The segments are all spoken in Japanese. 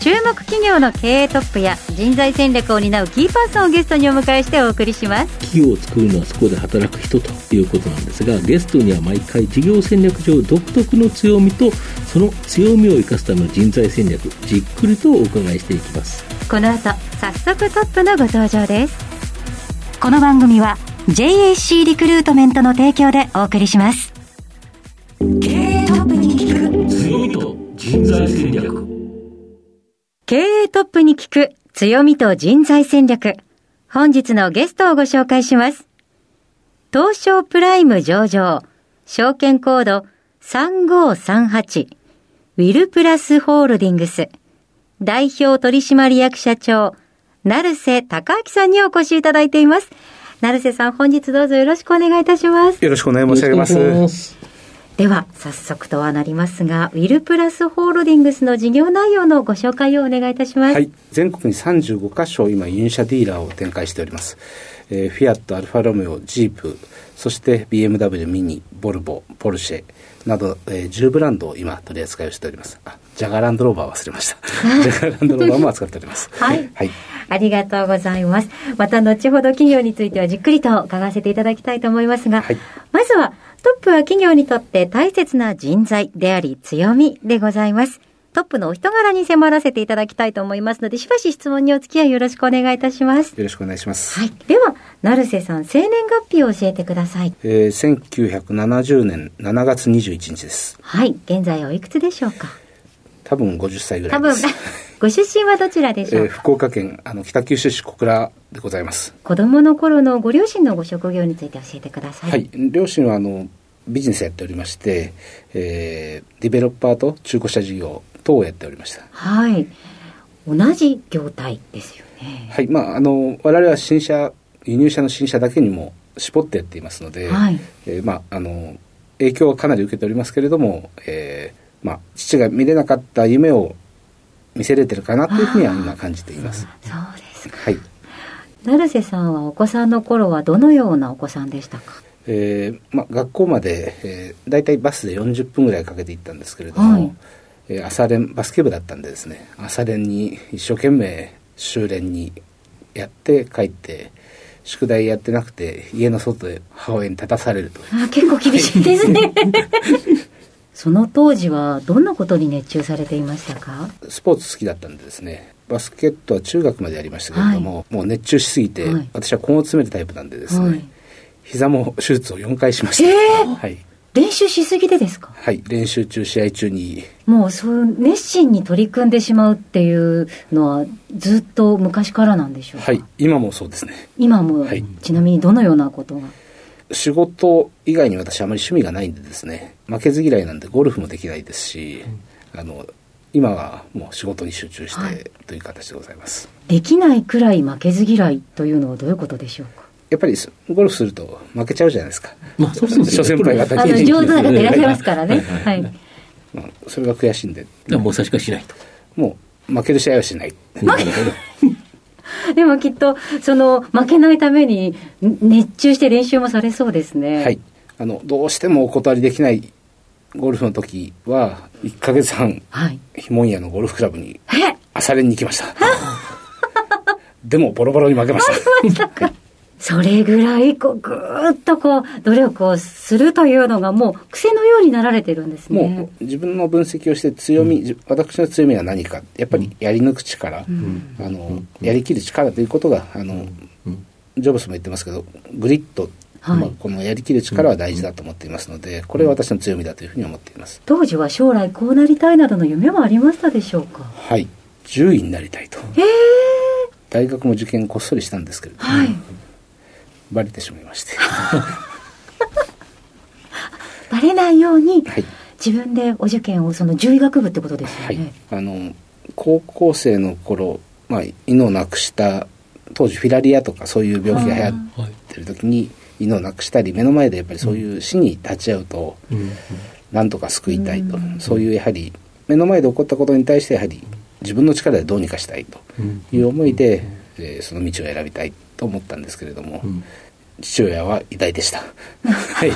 注目企業の経営トップや人材戦略を担うキーパーソンをゲストにお迎えしてお送りします。企業を作るのはそこで働く人ということなんですがゲストには毎回事業戦略上独特の強みとその強みを生かすための人材戦略じっくりとお伺いしていきます。この後早速トップのご登場です。この番組は JAC リクルートメントの提供でお送りします。経営トップに聞く。強みと人材戦略経営トップに聞く強みと人材戦略。本日のゲストをご紹介します。東証プライム上場、証券コード3538、ウィルプラスホールディングス、代表取締役社長、成瀬隆明さんにお越しいただいています。成瀬さん、本日どうぞよろしくお願いいたします。よろしくお願い申し上げます。では、早速とはなりますが、ウィルプラスホールディングスの事業内容のご紹介をお願いいたします。はい。全国に35カ所、今、輸入車ディーラーを展開しております。えー、フィアット、アルファロメオ、ジープ、そして BMW、ミニ、ボルボ、ポルシェなど、えー、10ブランドを今取り扱いをしております。あ、ジャガーランドローバー忘れました。ジャガーランドローバーも扱っております。はい。はい。ありがとうございます。また後ほど企業についてはじっくりと伺わせていただきたいと思いますが、はい、まずはトップは企業にとって大切な人材であり強みでございます。トップのお人柄に迫らせていただきたいと思いますので、しばし質問にお付き合いよろしくお願いいたします。よろしくお願いします。はい。では、成瀬さん、生年月日を教えてください。えー、1970年7月21日です。はい。現在おいくつでしょうか？多分50歳ぐらいです。多分、ご出身はどちらでしょう、えー、福岡県、あの、北九州市小倉でございます。子供の頃のご両親のご職業について教えてください。はい。両親は、あの、ビジネスやっておりまして、えー、ディベロッパーと中古車事業等をやっておりました。はい。同じ業態ですよね。はい。まあ、あの、我々は新車、輸入車の新車だけにも絞ってやっていますので、はい、えー、まあ、あの、影響はかなり受けておりますけれども、えー、まあ、父が見れなかった夢を見せれてるかなというふうには今感じています。そうですか。はい。成瀬さんはお子さんの頃はどのようなお子さんでしたか？えーまあ、学校まで、えー、大体バスで40分ぐらいかけて行ったんですけれども、はい、えー、朝練バスケ部だったんでですね朝練に一生懸命修練にやって帰って宿題やってなくて家の外で母親に立たされるとあ結構厳しいですね その当時はどんなことに熱中されていましたか？スポーツ好きだったんでですねバスケットは中学までやりましたけれども、はい、もう熱中しすぎて、はい、私は根を詰めるタイプなんでですね、はい。膝も手術を4回しました。えー、はい。練習しすぎでですか？はい。練習中試合中に。もうそう熱心に取り組んでしまうっていうのはずっと昔からなんでしょうはい。今もそうですね。今も、はい、ちなみにどのようなことが？仕事以外に私あまり趣味がないんでですね負けず嫌いなんでゴルフもできないですし、うん、あの今はもう仕事に集中してという形でございます、はい、できないくらい負けず嫌いというのはどういうことでしょうか？やっぱりゴルフすると負けちゃうじゃないですか。まあ、そうそう諸先輩方に。上手な方いらっしゃいますからね。はい。まあ、それが悔しいんで。もう差しかしないと。もう、負ける試合はしない。でもきっと、その、負けないために、熱中して練習もされそうですね。はい。あの、どうしてもお断りできないゴルフの時は、1か月半、はい、ひもんやのゴルフクラブに、朝練に行きました。でも、ボロボロに負けました。それぐらいこうぐーっとこう努力をするというのがもう癖のようになられてるんですね。もう自分の分析をして強み、うん、私の強みは何か。やっぱりやり抜く力、うん、あのやりきる力ということがあの、うん、ジョブスも言ってますけどグリッドはい、まあ、このやりきる力は大事だと思っていますので、これは私の強みだというふうに思っています。当時は将来こうなりたいなどの夢はありましたでしょうか？はい。獣医になりたいと。大学も受験こっそりしたんですけれども、はい、バレてしまいまして。バレないように、はい、自分でお受験をその獣医学部ってことですよね、はい、あの高校生の頃、まあ、犬を亡くした当時フィラリアとかそういう病気が流行ってる時に犬を亡くしたり目の前でやっぱりそういう死に立ち会うと、なんとか救いたいと、そういうやはり目の前で起こったことに対してやはり自分の力でどうにかしたいと。いう思いで、えー、その道を選びたいと思ったんですけれども、父親は偉大でした。はい。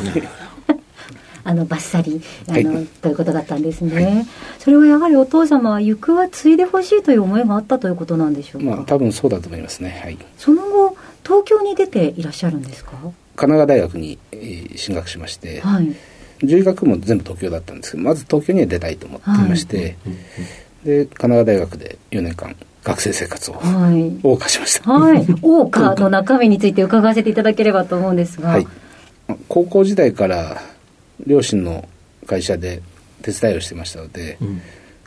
あのバッサリあの、はい、ということだったんですね、はい、それはやはりお父様は行くは継いでほしいという思いがあったということなんでしょうか、まあ、多分そうだと思いますね、はい、その後東京に出ていらっしゃるんですか？神奈川大学に、えー、進学しまして、はい、獣医学も全部東京だったんですけどまず東京には出たいと思っていまして、はい、で神奈川大学で4年間学生生活を謳歌しました。はい。謳歌の中身について伺わせていただければと思うんですが。はい。高校時代から両親の会社で手伝いをしてましたので、うん、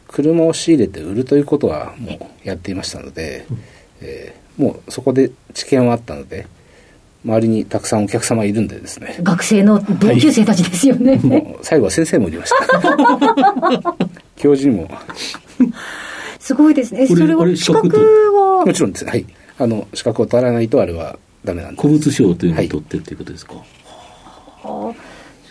車を仕入れて売るということはもうやっていましたので、うん、えー、もうそこで知見はあったので、周りにたくさんお客様いるんでですね。学生の同級生たちですよね。はい、もう最後は先生もいました。教授にも。すごいですね。それは資格は？もちろんです。はい。あの、資格を取らないとあれはダメなんで。古物商というのを取ってるということですか？はい、はあ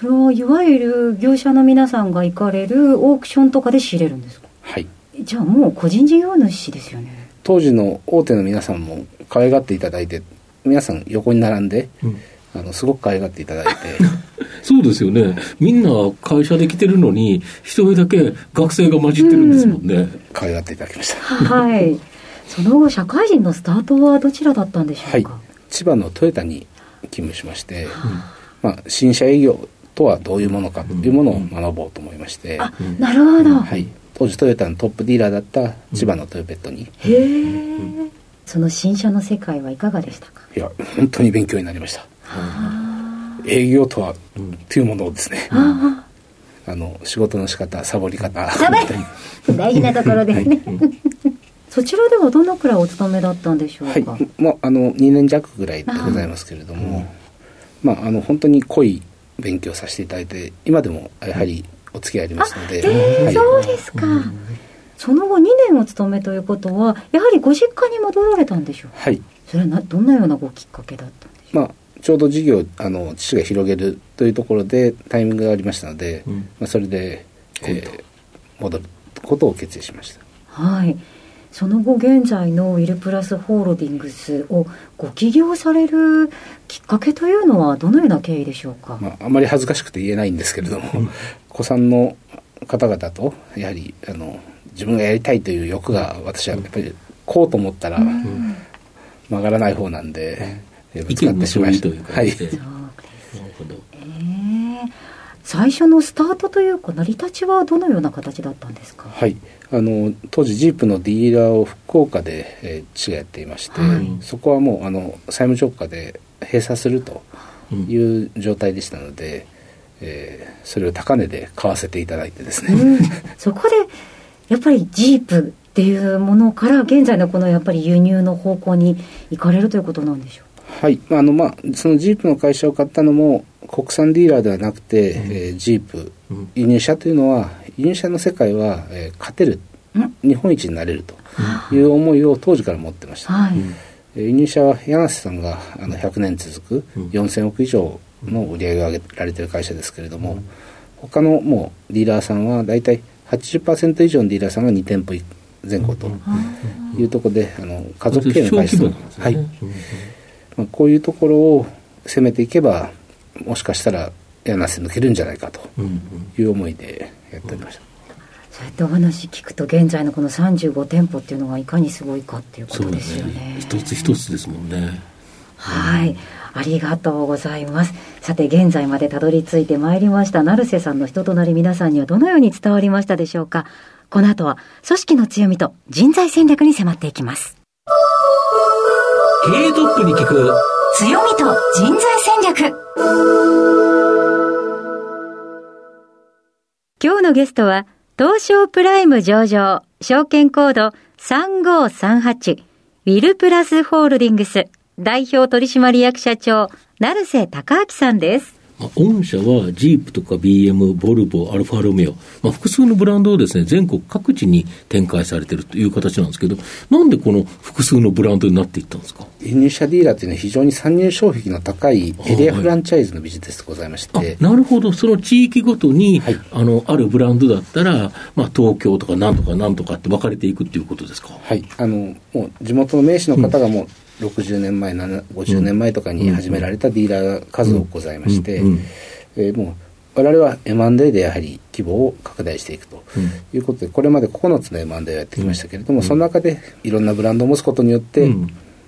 それはいわゆる業者の皆さんが行かれるオークションとかで仕入れるんですか？はいじゃあもう個人事業主ですよね当時の大手の皆さんも可愛がっていただいて皆さん横に並んで、うん、あのすごく可愛がっていただいて。そうですよね。みんな会社で来てるのに一人だけ学生が混じってるんですもんね、うん、可愛がっていただきました。はい。その後社会人のスタートはどちらだったんでしょうか、はい、千葉のトヨタに勤務しまして、うん、まあ、新車営業とはどういうものかというものを学ぼうと思いまして、あなるほど、はい、当時トヨタのトップディーラーだった千葉のトヨペットに、へえその新車の世界はいかがでしたか？いや本当に勉強になりました。営業とは、というものをですね。あの仕事の仕方サボり方。大事なところですね、はい、そちらではどのくらいお勤めだったんでしょうか、はい、もうあの2年弱ぐらいでございますけれども。まああの本当に濃い勉強させていただいて今でもやはりお付き合いありますので、えーはい、そうですか、その後2年お勤めということはやはりご実家に戻られたんでしょうはい。それはなどんなようなごきっかけだったんでしょうまあちょうど事業あの父が広げるというところでタイミングがありましたので、うん、まあ、それで、えー、戻ることを決意しました。はい。その後現在のウィルプラスホールディングスをご起業されるきっかけというのはどのような経緯でしょうか、まあ、あまり恥ずかしくて言えないんですけれども、子さんの方々とやはりあの自分がやりたいという欲が私はやっぱりこうと思ったら曲がらない方なんで、ぶつかってしまいました。はい。最初のスタートというか成り立ちはどのような形だったんですか？はい。あの当時ジープのディーラーを福岡で、えー、父がやっていまして、はい、そこはもうあの債務直下で閉鎖するという状態でしたので、うん、えー、それを高値で買わせていただいてですね、うん、そこでやっぱりジープっていうものから現在のこのやっぱり輸入の方向に行かれるということなんでしょうはい、あのまあ、そのジープの会社を買ったのも国産ディーラーではなくて、うん、えー、ジープ、輸入車というのは輸入車の世界は、えー、勝てる、日本一になれるという思いを当時から持ってました、はい、輸入車は柳瀬さんがあの100年続く4000億以上の売り上げを上げられている会社ですけれども、他のもうディーラーさんは大体80%以上のディーラーさんが2店舗前後というところで、あの家族系の会社、ね、はい。まあ、こういうところを攻めていけばもしかしたら柳瀬抜けるんじゃないかという思いでやっておりました。そうやってお話聞くと現在のこの35店舗っていうのがいかにすごいかっていうことですよね。ね。一つ一つですもんね。はい、ありがとうございます。さて現在までたどり着いてまいりました成瀬さんの人となり皆さんにはどのように伝わりましたでしょうか。この後は組織の強みと人材戦略に迫っていきます。経営トップに聞く強みと人材戦略今日のゲストは東証プライム上場証券コード3538ウィルプラスホールディングス代表取締役社長成瀬隆明さんです。まあ、御社はジープとか BM、ボルボ、アルファロメオ、まあ、複数のブランドをですね、全国各地に展開されているという形なんですけど、なんでこの複数のブランドになっていったんですか？輸入車ディーラーというのは非常に参入障壁の高いエリアフランチャイズのビジネスでございまして。なるほど、その地域ごとに、はい、あの、あるブランドだったら、まあ、東京とかなんとかなんとかって分かれていくっていうことですか？はい。あの、もう地元の名士の方がもう、60年前、50年前とかに始められたディーラーが数多くございまして、えー、もう我々は M&A でやはり規模を拡大していくということで、これまで9つの M&A をやってきましたけれども、その中でいろんなブランドを持つことによって、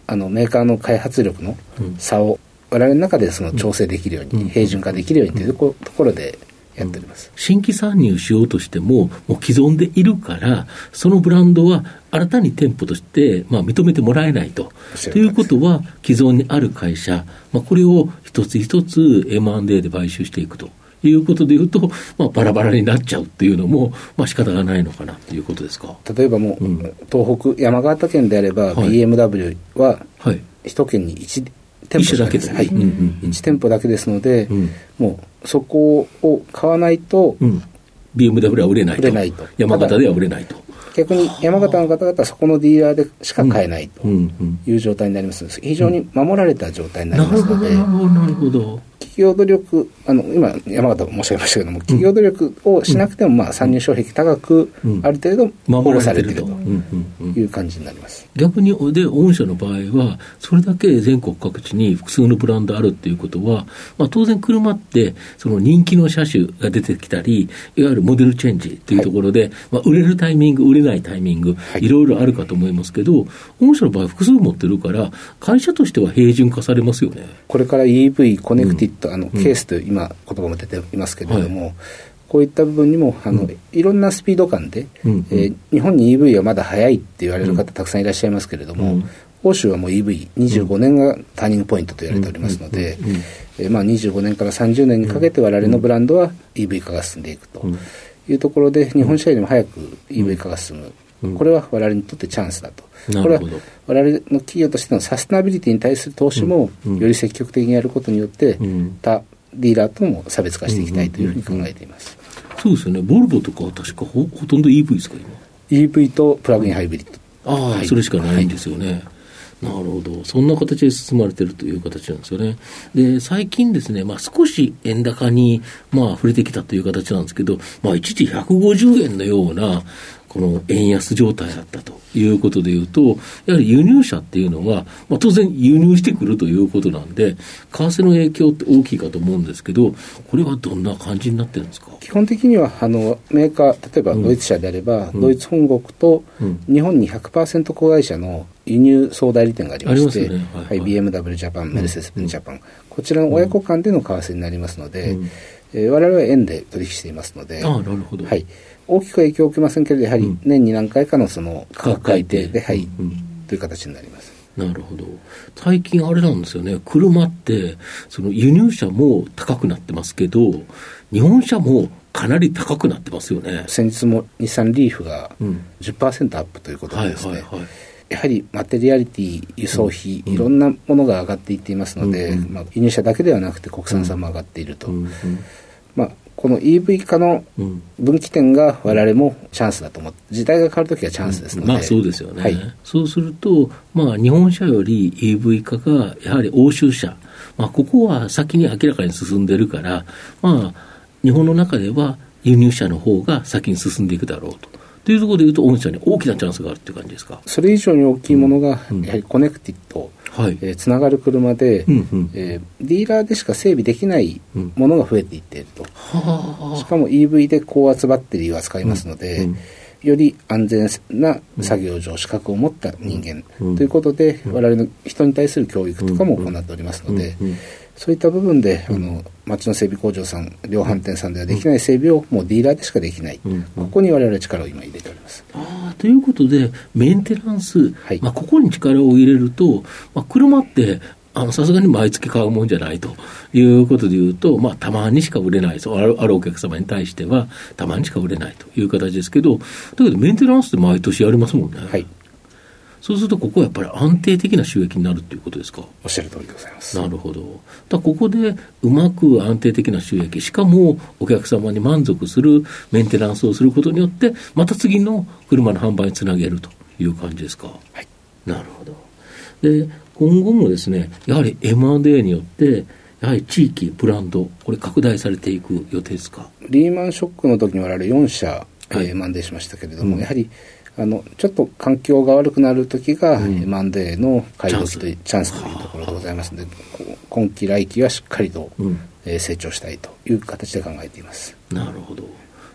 あのメーカーの開発力の差を我々の中でその調整できるように、平準化できるようにというところでやっております、新規参入しようとしても、もう既存でいるから、そのブランドは新たに店舗として、まあ、認めてもらえないと。ということは、既存にある会社、まあ、これを一つ一つ M&A で買収していくと。いうことでいうと、まあ、バラバラになっちゃうっていうのも、まあ仕方がないのかなということですか。例えばもう、うん、東北、山形県であれば、はい、BMW は、首都圏に1店舗だけです、はい、1店舗だけですので、うん、もうそこを買わないと、うん、BMW は売れないと、売れないと。山形では売れないと。逆に山形の方々はそこのディーラーでしか買えないという状態になります。非常に守られた状態になりますので、なるほど企業努力、あの今、山形申し上げましたけども、企業努力をしなくても、まあ、参入障壁高く、ある程度、保護されているという感じになります。逆に、で、御社の場合は、それだけ全国各地に複数のブランドあるっていうことは、まあ、当然、車って、その人気の車種が出てきたり、いわゆるモデルチェンジというところで、はい、まあ、売れるタイミング、売れないタイミング、はい、いろいろあるかと思いますけど、御社の場合、複数持ってるから、会社としては平準化されますよね。これから EV、コネクティッド、うん、あのケースという今、言葉も出ていますけれども、はい、こういった部分にもあの、うん、いろんなスピード感で、うん。うん、えー、日本に EV はまだ早いって言われる方、たくさんいらっしゃいますけれども、欧州はもう EV25 年がターニングポイントと言われておりますので、えまあ、25年から30年にかけて我々のブランドは EV 化が進んでいくというところで、日本車よりも早く EV 化が進む、これは我々にとってチャンスだと。これは我々の企業としてのサステナビリティに対する投資もより積極的にやることによって、他ディーラーとも差別化していきたいというふうに考えています。そうですよね。ボルボとかは確かほほとんど EV ですか、今？EV とプラグインハイブリッド。ああ、はい、それしかないんですよね。はいなるほど。そんな形で進まれてるという形なんですよね。で、最近ですね、まあ少し円高に、まあ触れてきたという形なんですけど、まあ一時150円のような、この円安状態だったということでいうと、やはり輸入者っていうのは、まあ、当然輸入してくるということなんで、為替の影響って大きいかと思うんですけど、これはどんな感じになってるんですか？基本的にはあのメーカー、例えばドイツ社であれば、うん、ドイツ本国と日本に100%子会社の輸入総代理店がありまして、ね。はいはい、BMW ジャパン、メルセデス・ベンジャパン、こちらの親子間での為替になりますので、うん。えー、我々は円で取引していますので、あなるほど。はい大きく影響を受けませんけれど、やはり年に何回かのその価格改定で、はい、うん、という形になります。なるほど。最近あれなんですよね、車って、その輸入車も高くなってますけど、日本車もかなり高くなってますよね。先日も日産リーフが10%アップということでですね、はいはいはい。やはりマテリアリティ、輸送費、うん、いろんなものが上がっていっていますので、うん、まあ、輸入車だけではなくて国産産も上がっていると。うん、まあ、この EV 化の分岐点が我々もチャンスだと思って、時代が変わるときはチャンスですので、まあそうですよね、はい、そうすると、まあ、日本車より EV 化がやはり欧州車、まあ、ここは先に明らかに進んでるから、まあ、日本の中では輸入車の方が先に進んでいくだろうと。というところでいうと、御社に大きなチャンスがあるっていう感じですか？それ以上に大きいものが、やはりコネクティッド、はい。えー、つながる車で、うんうん、えー、ディーラーでしか整備できないものが増えていっていると、うん、しかも EV で高圧バッテリーを扱いますので、うん。うんより安全な作業上資格を持った人間ということで、我々の人に対する教育とかも行っておりますので、そういった部分で、あの町の整備工場さん、量販店さんではできない整備をもうディーラーでしかできない、ここに我々力を今入れております。あということで、メンテナンス、はい、まあ、ここに力を入れると、まあ、車ってさすがに毎月買うもんじゃないと。いうことでいうと、まあ、たまにしか売れないある、あるお客様に対しては、たまにしか売れないという形ですけど、だけどメンテナンスって毎年やりますもんね。はいそうすると、ここはやっぱり安定的な収益になるっていうことですか？おっしゃる通りでございます。なるほど。だここでうまく安定的な収益、しかもお客様に満足するメンテナンスをすることによって、また次の車の販売につなげるという感じですか？はい。なるほど。で、今後もですね、やはり M&A によって、やはり地域、ブランド、これ拡大されていく予定ですか？リーマンショックの時に我々4社、はい、えー、マンデーしましたけれども、うん、やはりあのちょっと環境が悪くなる時が、うん、マンデーの買い時とチャンスというところでございますので、今期来期はしっかりと、うん、えー、成長したいという形で考えています。なるほど。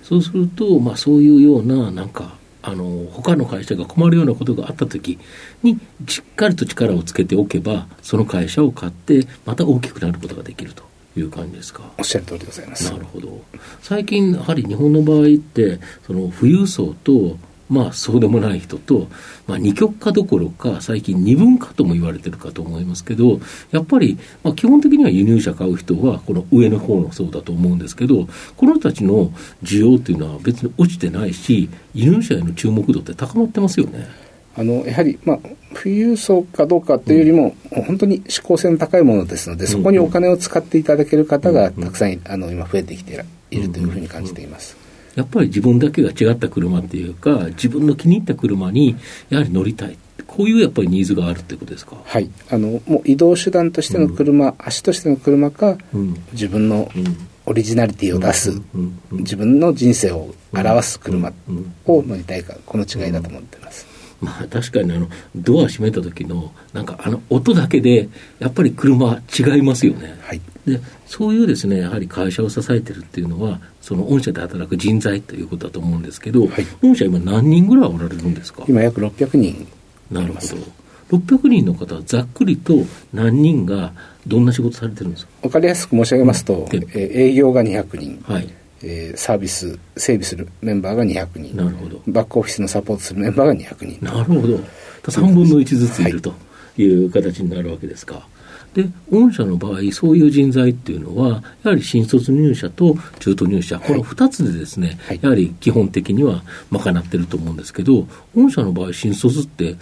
そうすると、まあ、そういうような、なんか、あの他の会社が困るようなことがあったときに、しっかりと力をつけておけば、その会社を買って、また大きくなることができると。いう感じですか？おっしゃる通りでございますなるほど最近やはり日本の場合ってその富裕層とまあそうでもない人と、まあ、二極化どころか、最近二分化とも言われてるかと思いますけど、やっぱり、まあ、基本的には輸入車買う人は、この上の方の層だと思うんですけど、この人たちの需要っていうのは別に落ちてないし、輸入車への注目度って高まってますよね。あのやはり、まあ、富裕層かどうかというよりも、うん、本当に指向性の高いものですので、そこにお金を使っていただける方がたくさん、あの今、増えてきているというふうに感じています。やっぱり自分だけが違った車っていうか、自分の気に入った車にやはり乗りたい。こういうやっぱりニーズがあるってことですか？はい。あの、もう移動手段としての車、うん、足としての車か、うん、自分のオリジナリティを出す、自分の人生を表す車を乗りたいか、この違いだと思ってます。まあ確かにあのドア閉めた時のなんかあの音だけでやっぱり車違いますよね。はい。でそういうですねやはり会社を支えてるっていうのはその御社で働く人材ということだと思うんですけど、はい、御社今何人ぐらいおられるんですか？今約600人なるほど。600人の方はざっくりと何人がどんな仕事されてるんですか？分かりやすく申し上げますと、えー、営業が200人、はい。えー、サービス整備するメンバーが200人。なるほど。バックオフィスのサポートするメンバーが200人。なるほど。3分の1ずついるという形になるわけですか、で、御社の場合、そういう人材っていうのは、やはり新卒入社と中途入社、この2つでですね、はい、やはり基本的には賄ってると思うんですけど、御社の場合、新卒って、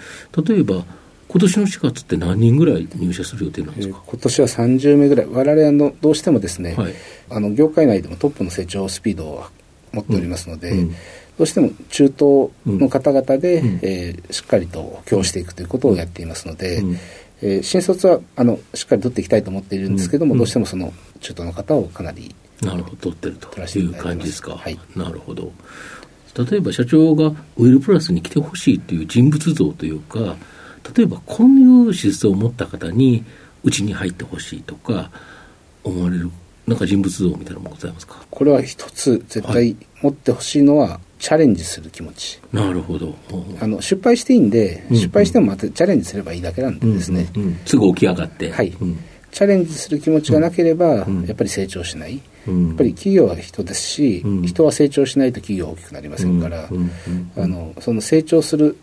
例えば、今年の4月って何人ぐらい入社する予定なんですか、えー、今年は30名ぐらい、我々のどうしてもですね、はい、あの業界内でもトップの成長スピードを持っておりますので、うん。うんどうしても中東の方々で、うん、えー、しっかりと補強していくということをやっていますので、うん、えー、新卒はあのしっかり取っていきたいと思っているんですけども、うん、どうしてもその中途の方をかなりなるほど。取ってるという感じですか、はい、なるほど。例えば社長がウェルプラスに来てほしいという人物像というか例えばこういう資質を持った方にうちに入ってほしいとか思われるなんか人物像みたいなものございますか？これは一つ絶対持ってほしいのは、はいチャレンジする気持ち。なるほど。あの失敗していいんで、うんうん、失敗してもまたチャレンジすればいいだけなんでですね、うんうん。うん、すぐ起き上がって。はい、うん、チャレンジする気持ちがなければ、うん、やっぱり成長しない、うん、やっぱり企業は人ですし、人は成長しないと企業は大きくなりませんから、あのその成長する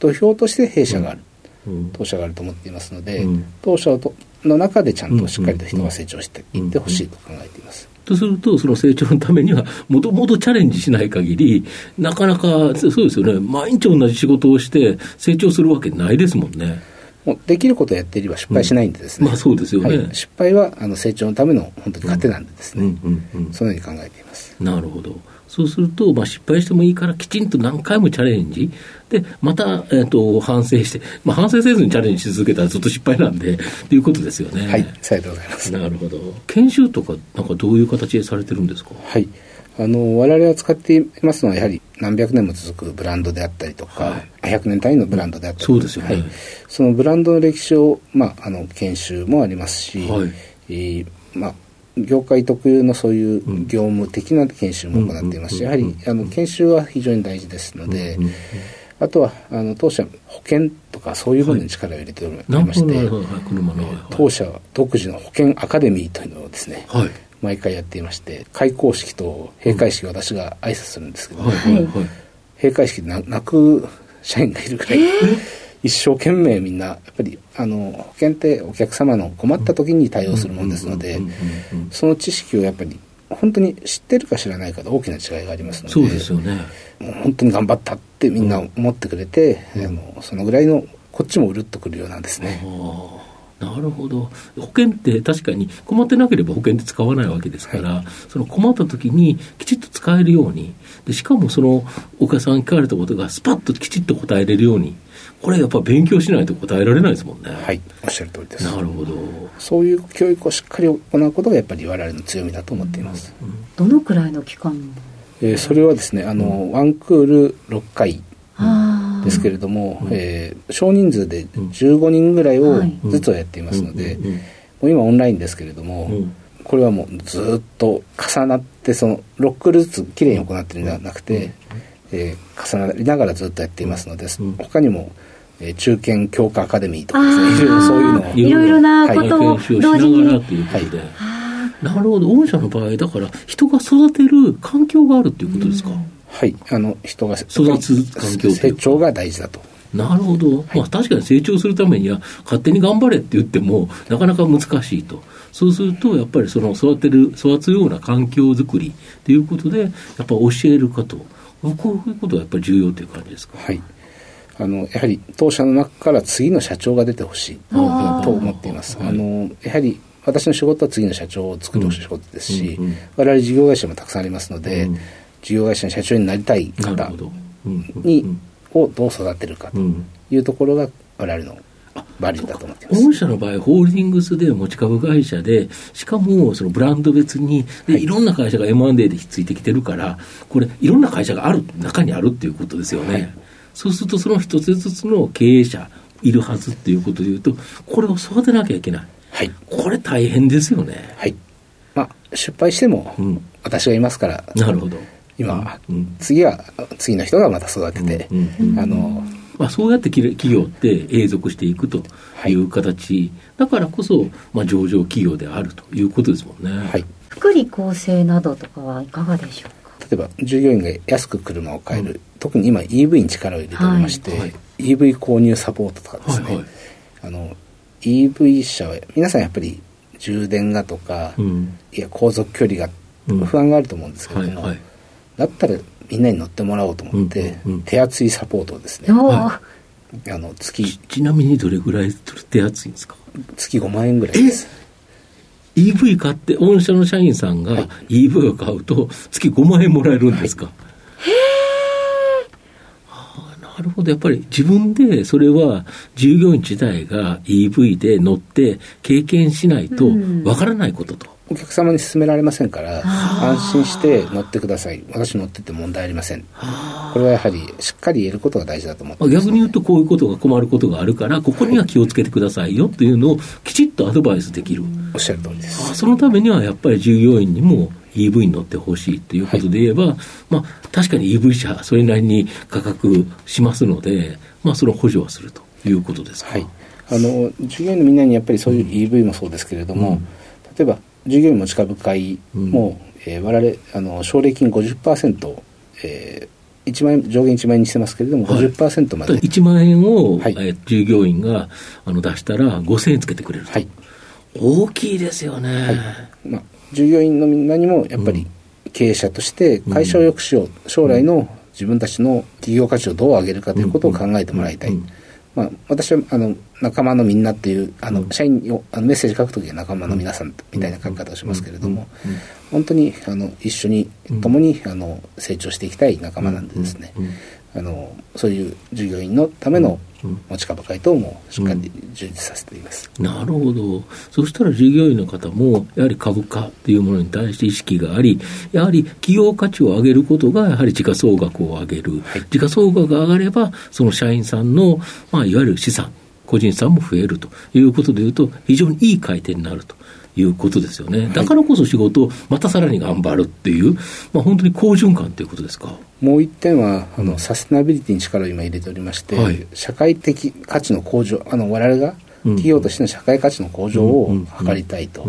土俵として弊社がある、当社があると思っていますので、当社の中でちゃんとしっかりと人が成長していってほしいと考えています。とすると、その成長のためには、もともとチャレンジしない限り、なかなか、そうですよね、毎日同じ仕事をして、成長するわけないですもんね。もうできることをやっていれば失敗しないんでですね、うん、まあそうですよね、はい、失敗はあの成長のための本当に糧なんでですね、そのように考えています。なるほど。そうすると、まあ、失敗してもいいから、きちんと何回もチャレンジ、で、また、えーと、反省して、まあ、反省せずにチャレンジし続けたらずっと失敗なんで、ということですよね。はい、さようでございます。なるほど。研修とか、なんかどういう形でされてるんですか？はい。あの、我々が使っていますのは、やはり何百年も続くブランドであったりとか、はい、100年単位のブランドであったりそうですよね、はい。そのブランドの歴史を、まあ、あの、研修もありますし、はい、えー、まあ、業界特有のそういう業務的な研修も行っていますし、やはりあの研修は非常に大事ですので、あとはあの当社保険とかそういうものに力を入れておりまして、当社独自の保険アカデミーというのをですね、はい、毎回やっていまして開講式と閉会式私が挨拶するんですけど、閉会式で泣く社員がいるぐらい。一生懸命みんなやっぱりあの保険ってお客様の困った時に対応するものですのでその知識をやっぱり本当に知ってるか知らないかで大きな違いがありますのでそうですよね。もう本当に頑張ったってみんな思ってくれて、うん、あのそのぐらいのこっちもうるっとくるようなんですね。なるほど。保険って確かに困ってなければ保険で使わないわけですから、はい、その困った時にきちっと使えるように、でしかもそのお客さんに聞かれたことがスパッときちっと答えれるように、これやっぱ勉強しないと答えられないですもんね。はい、おっしゃる通りです。なるほど。そういう教育をしっかり行うことがやっぱり我々の強みだと思っています。うんうん、どのくらいの期間えー、それはですね、あの、うん、ワンクール6回ですけれども、うん、えー、少人数で15人ぐらいをずつはやっていますので、もう今オンラインですけれども、これはもうずっと重なってその6クールずつきれいに行っているのではなくて、えー、重なりながらずっとやっていますので、他にもえー、中堅強化アカデミーとかですね、いろいろそういうのを。いろいろなことを同時に。はい、とい。うことで。なるほど、御社の場合、だから人が育てる環境があるっていうことですか？はい、あの人が育つ環境成長が大事だと。なるほど、はい、まあ、確かに成長するためには、勝手に頑張れって言っても、なかなか難しいと、そうすると、やっぱりその育てる、育つような環境づくりということで、やっぱ教えるかと、こういうことがやっぱり重要という感じですか？はい。あのやはり当社の中から次の社長が出てほしい。と思っています。あのやはり私の仕事は次の社長を作る仕事ですし、うんうん、我々事業会社もたくさんありますので、うん、事業会社の社長になりたい方に、をどう育てるかというところが我々のバリューだと思っています。御社の場合、ホールディングスで持ち株会社で、しかもそのブランド別に、で、い、ろんな会社が M&A でひっついてきてるから、これ、いろんな会社がある、中にあるっていうことですよね。はい、そうすると、その一つずつの経営者、いるはずっていうことでいうと、これを育てなきゃいけない。はい、これ大変ですよね。はい。まあ、失敗しても、私がいますから、なるほど。今、うん、次は、次の人がまた育てて、あの、まあ、そうやって企業って永続していくとい。う形、はい、だからこそ、まあ、上場企業であるということですもんね。はい、福利厚生などとかはいかがでしょうか？例えば従業員が安く車を買える、うん、特に今 EV に力を入れておりまして、はい、EV 購入サポートとかですね、はいはい、あの EV 車は皆さんやっぱり充電がとか、うん、いや航続距離が不安があると思うんですけれども、はいはい、だったらみんなに乗ってもらおうと思って、うんうん、手厚いサポートをですね、はい、あの月ちなみにどれぐらい手厚いんですか？月5万円ぐらいです。EV 買って御社の社員さんが EV を買うと月5万円もらえるんですか、はい、へえなるほど、やっぱり自分でそれは従業員自体が EV で乗って経験しないとわからないことと。お客様に勧められませんから安心して乗ってください。私乗ってて問題ありません。これはやはりしっかり言えることが大事だと思って、ね、逆に言うとこういうことが困ることがあるからここには気をつけてくださいよというのをきちっとアドバイスできる。おっしゃる通りです。そのためにはやっぱり従業員にも EV に乗ってほしいということで言えば、はい、まあ、確かに EV 車、それなりに価格しますので、まあ、その補助はするということですか？はい、あの従業員のみんなにやっぱりそういう EV もそうですけれども、うん、例えば従業員持ち株会も、うん。えー、我々あの奨励金50%、えー、1万円上限1万円にしてますけれども、はい、50%まで。1万円を、はい、えー、従業員があの出したら、5000円つけてくれると、はい、大きいですよね。はい。まあ、従業員のみんなにもやっぱり経営者として会社を良くしよう、将来の自分たちの企業価値をどう上げるかということを考えてもらいたい。まあ、私はあの仲間のみんなっていうあの社員をあのメッセージ書くときは仲間の皆さんみたいな書き方をしますけれども本当にあの一緒に共にあの成長していきたい仲間なんでですねあのそういう従業員のための持ち株会等もしっかり充実させています、うん、なるほど、そしたら従業員の方も、やはり株価というものに対して意識があり、やはり企業価値を上げることが、やはり時価総額を上げる、はい、時価総額が上がれば、その社員さんの、まあ、いわゆる資産、個人さんも増えるということでいうと、非常にいい回転になると。いうことですよね、だからこそ仕事をまたさらに頑張るっていう、まあ、本当に好循環ということですか？もう一点はあの、サステナビリティに力を今入れておりまして、はい、社会的価値の向上、あの我々が企業としての社会価値の向上を図りたいと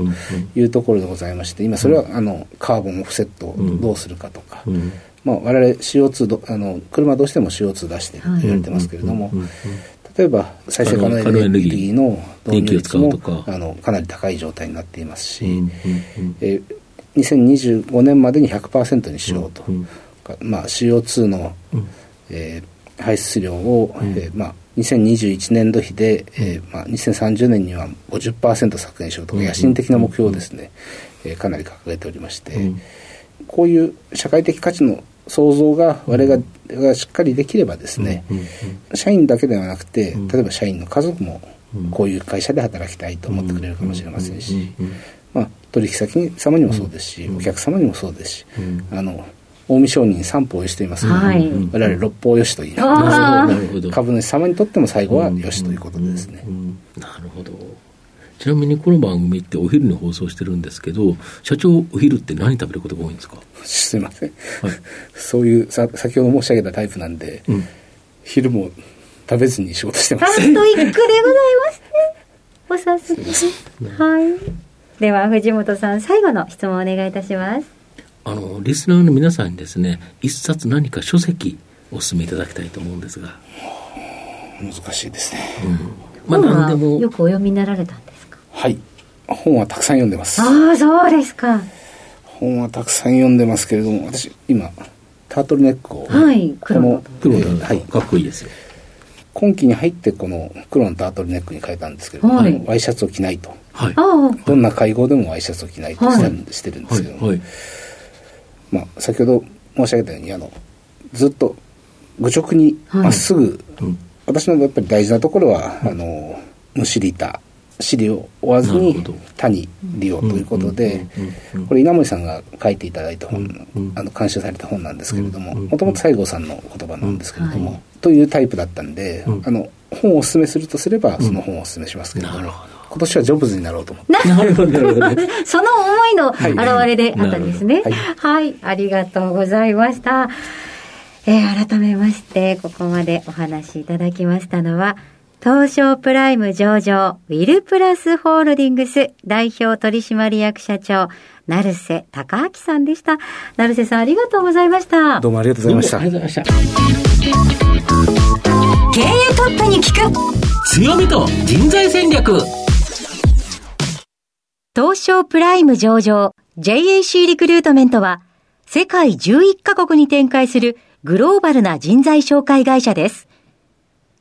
いうところでございまして、今、それはあのカーボンオフセットをどうするかとか、まあ、我々 CO2 どあの車どうしても CO2 出して言われてますけれども、例えば再生可能エネルギーの導入率もあのかなり高い状態になっていますし、え2025年までに100%にしようと、まあ、CO2 の、えー、排出量を、えーまあ、2021年度比で、えーまあ、2030年には50%削減しようとか、野心的な目標をですね、えーかなり掲げておりまして、うん。こういう社会的価値の創造が我々ががしっかりできればですね、社員だけではなくて、うん。例えば社員の家族もうん。こういう会社で働きたいと思ってくれるかもしれませんし、まあ、取引先様にもそうですし、うんお客様にもそうですし、うん。あの近江商人三方よしと言いますけども、はい。我々六方よしと言いなあがらあーなるほど。株主様にとっても最後はよしということでですね、なるほどちなみにこの番組ってお昼に放送してるんですけど社長お昼って何食べることが多いんですか？すいません、はい。そういうさ先ほど申し上げたタイプなんで、うん。昼も食べずに仕事してます。ストイックでございますね。おさすが。はい。では、藤本さん、最後の質問をお願いいたします。あのリスナーの皆さんにですね一冊何か書籍お勧めいただきたいと思うんですが、難しいですね。まあ本は何でも。よくお読みになられたんで。すかはい。本はたくさん読んでます。ああ、そうですか。本はたくさん読んでますけれども私今タートルネックを、はいこの黒の黒えーはい。がかっこいいですよ、今期に入ってこの黒のタートルネックに変えたんですけれども、はい。ワイシャツを着ないと。はい。ああ、どんな会合でもワイシャツを着ないとはい。して,、してるんですけども、はい。まあ、先ほど申し上げたようにあのずっと愚直にはいまっすぐ、うん。私のやっぱり大事なところは、あのむしりた尻を追わずに他に利用ということでこれ稲森さんが書いていただいた本、うんあの監修された本なんですけれどももともと西郷さんの言葉なんですけれども、というタイプだったんで、うん。あの本をお勧めするとすればその本をお勧めしますけれども、今年はジョブズになろうと思って。なるほど。なるほどねその思いの表れであったんですね。はい。はい、ありがとうございました。えー改めまして、ここまでお話しいただきましたのは、東証プライム上場、ウィルプラスホールディングス代表取締役社長、成瀬隆明さんでした。成瀬さん、ありがとうございました。どうもありがとうございましたありがとうございました経営トップに聞く強みと人材戦略東証プライム上場 JAC リクルートメントは世界11カ国に展開するグローバルな人材紹介会社です。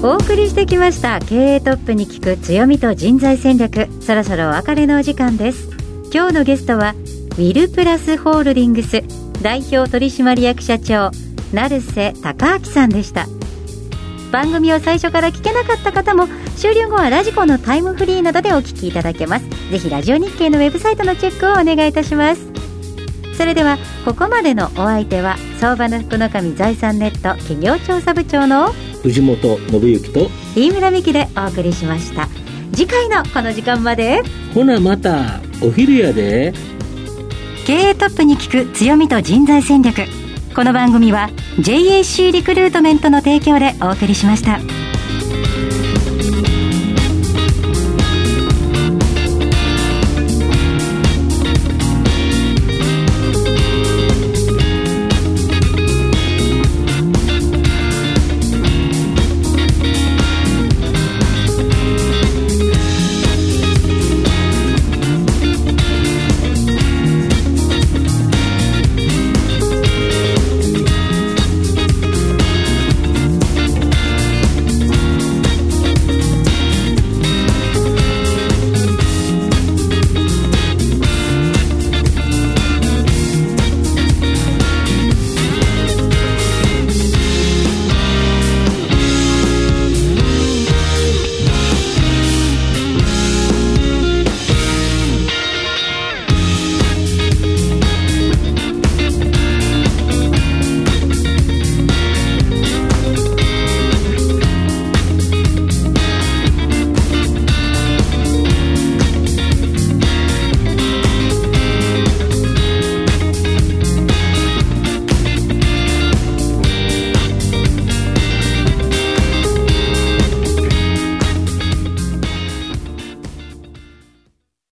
お送りしてきました経営トップに聞く強みと人材戦略。そろそろお別れのお時間です。今日のゲストはウィルプラスホールディングス代表取締役社長成瀬隆明さんでした。番組を最初から聞けなかった方も終了後はラジコのタイムフリーなどでお聞きいただけます。ぜひラジオ日経のウェブサイトのチェックをお願いいたします。それではここまでのお相手は相場の福の神財産ネット企業調査部長の藤本信之と飯村美希でお送りしました。次回のこの時間まで。ほなまたお昼やで。経営トップに聞く強みと人材戦略。この番組は JAC リクルートメントの提供でお送りしました。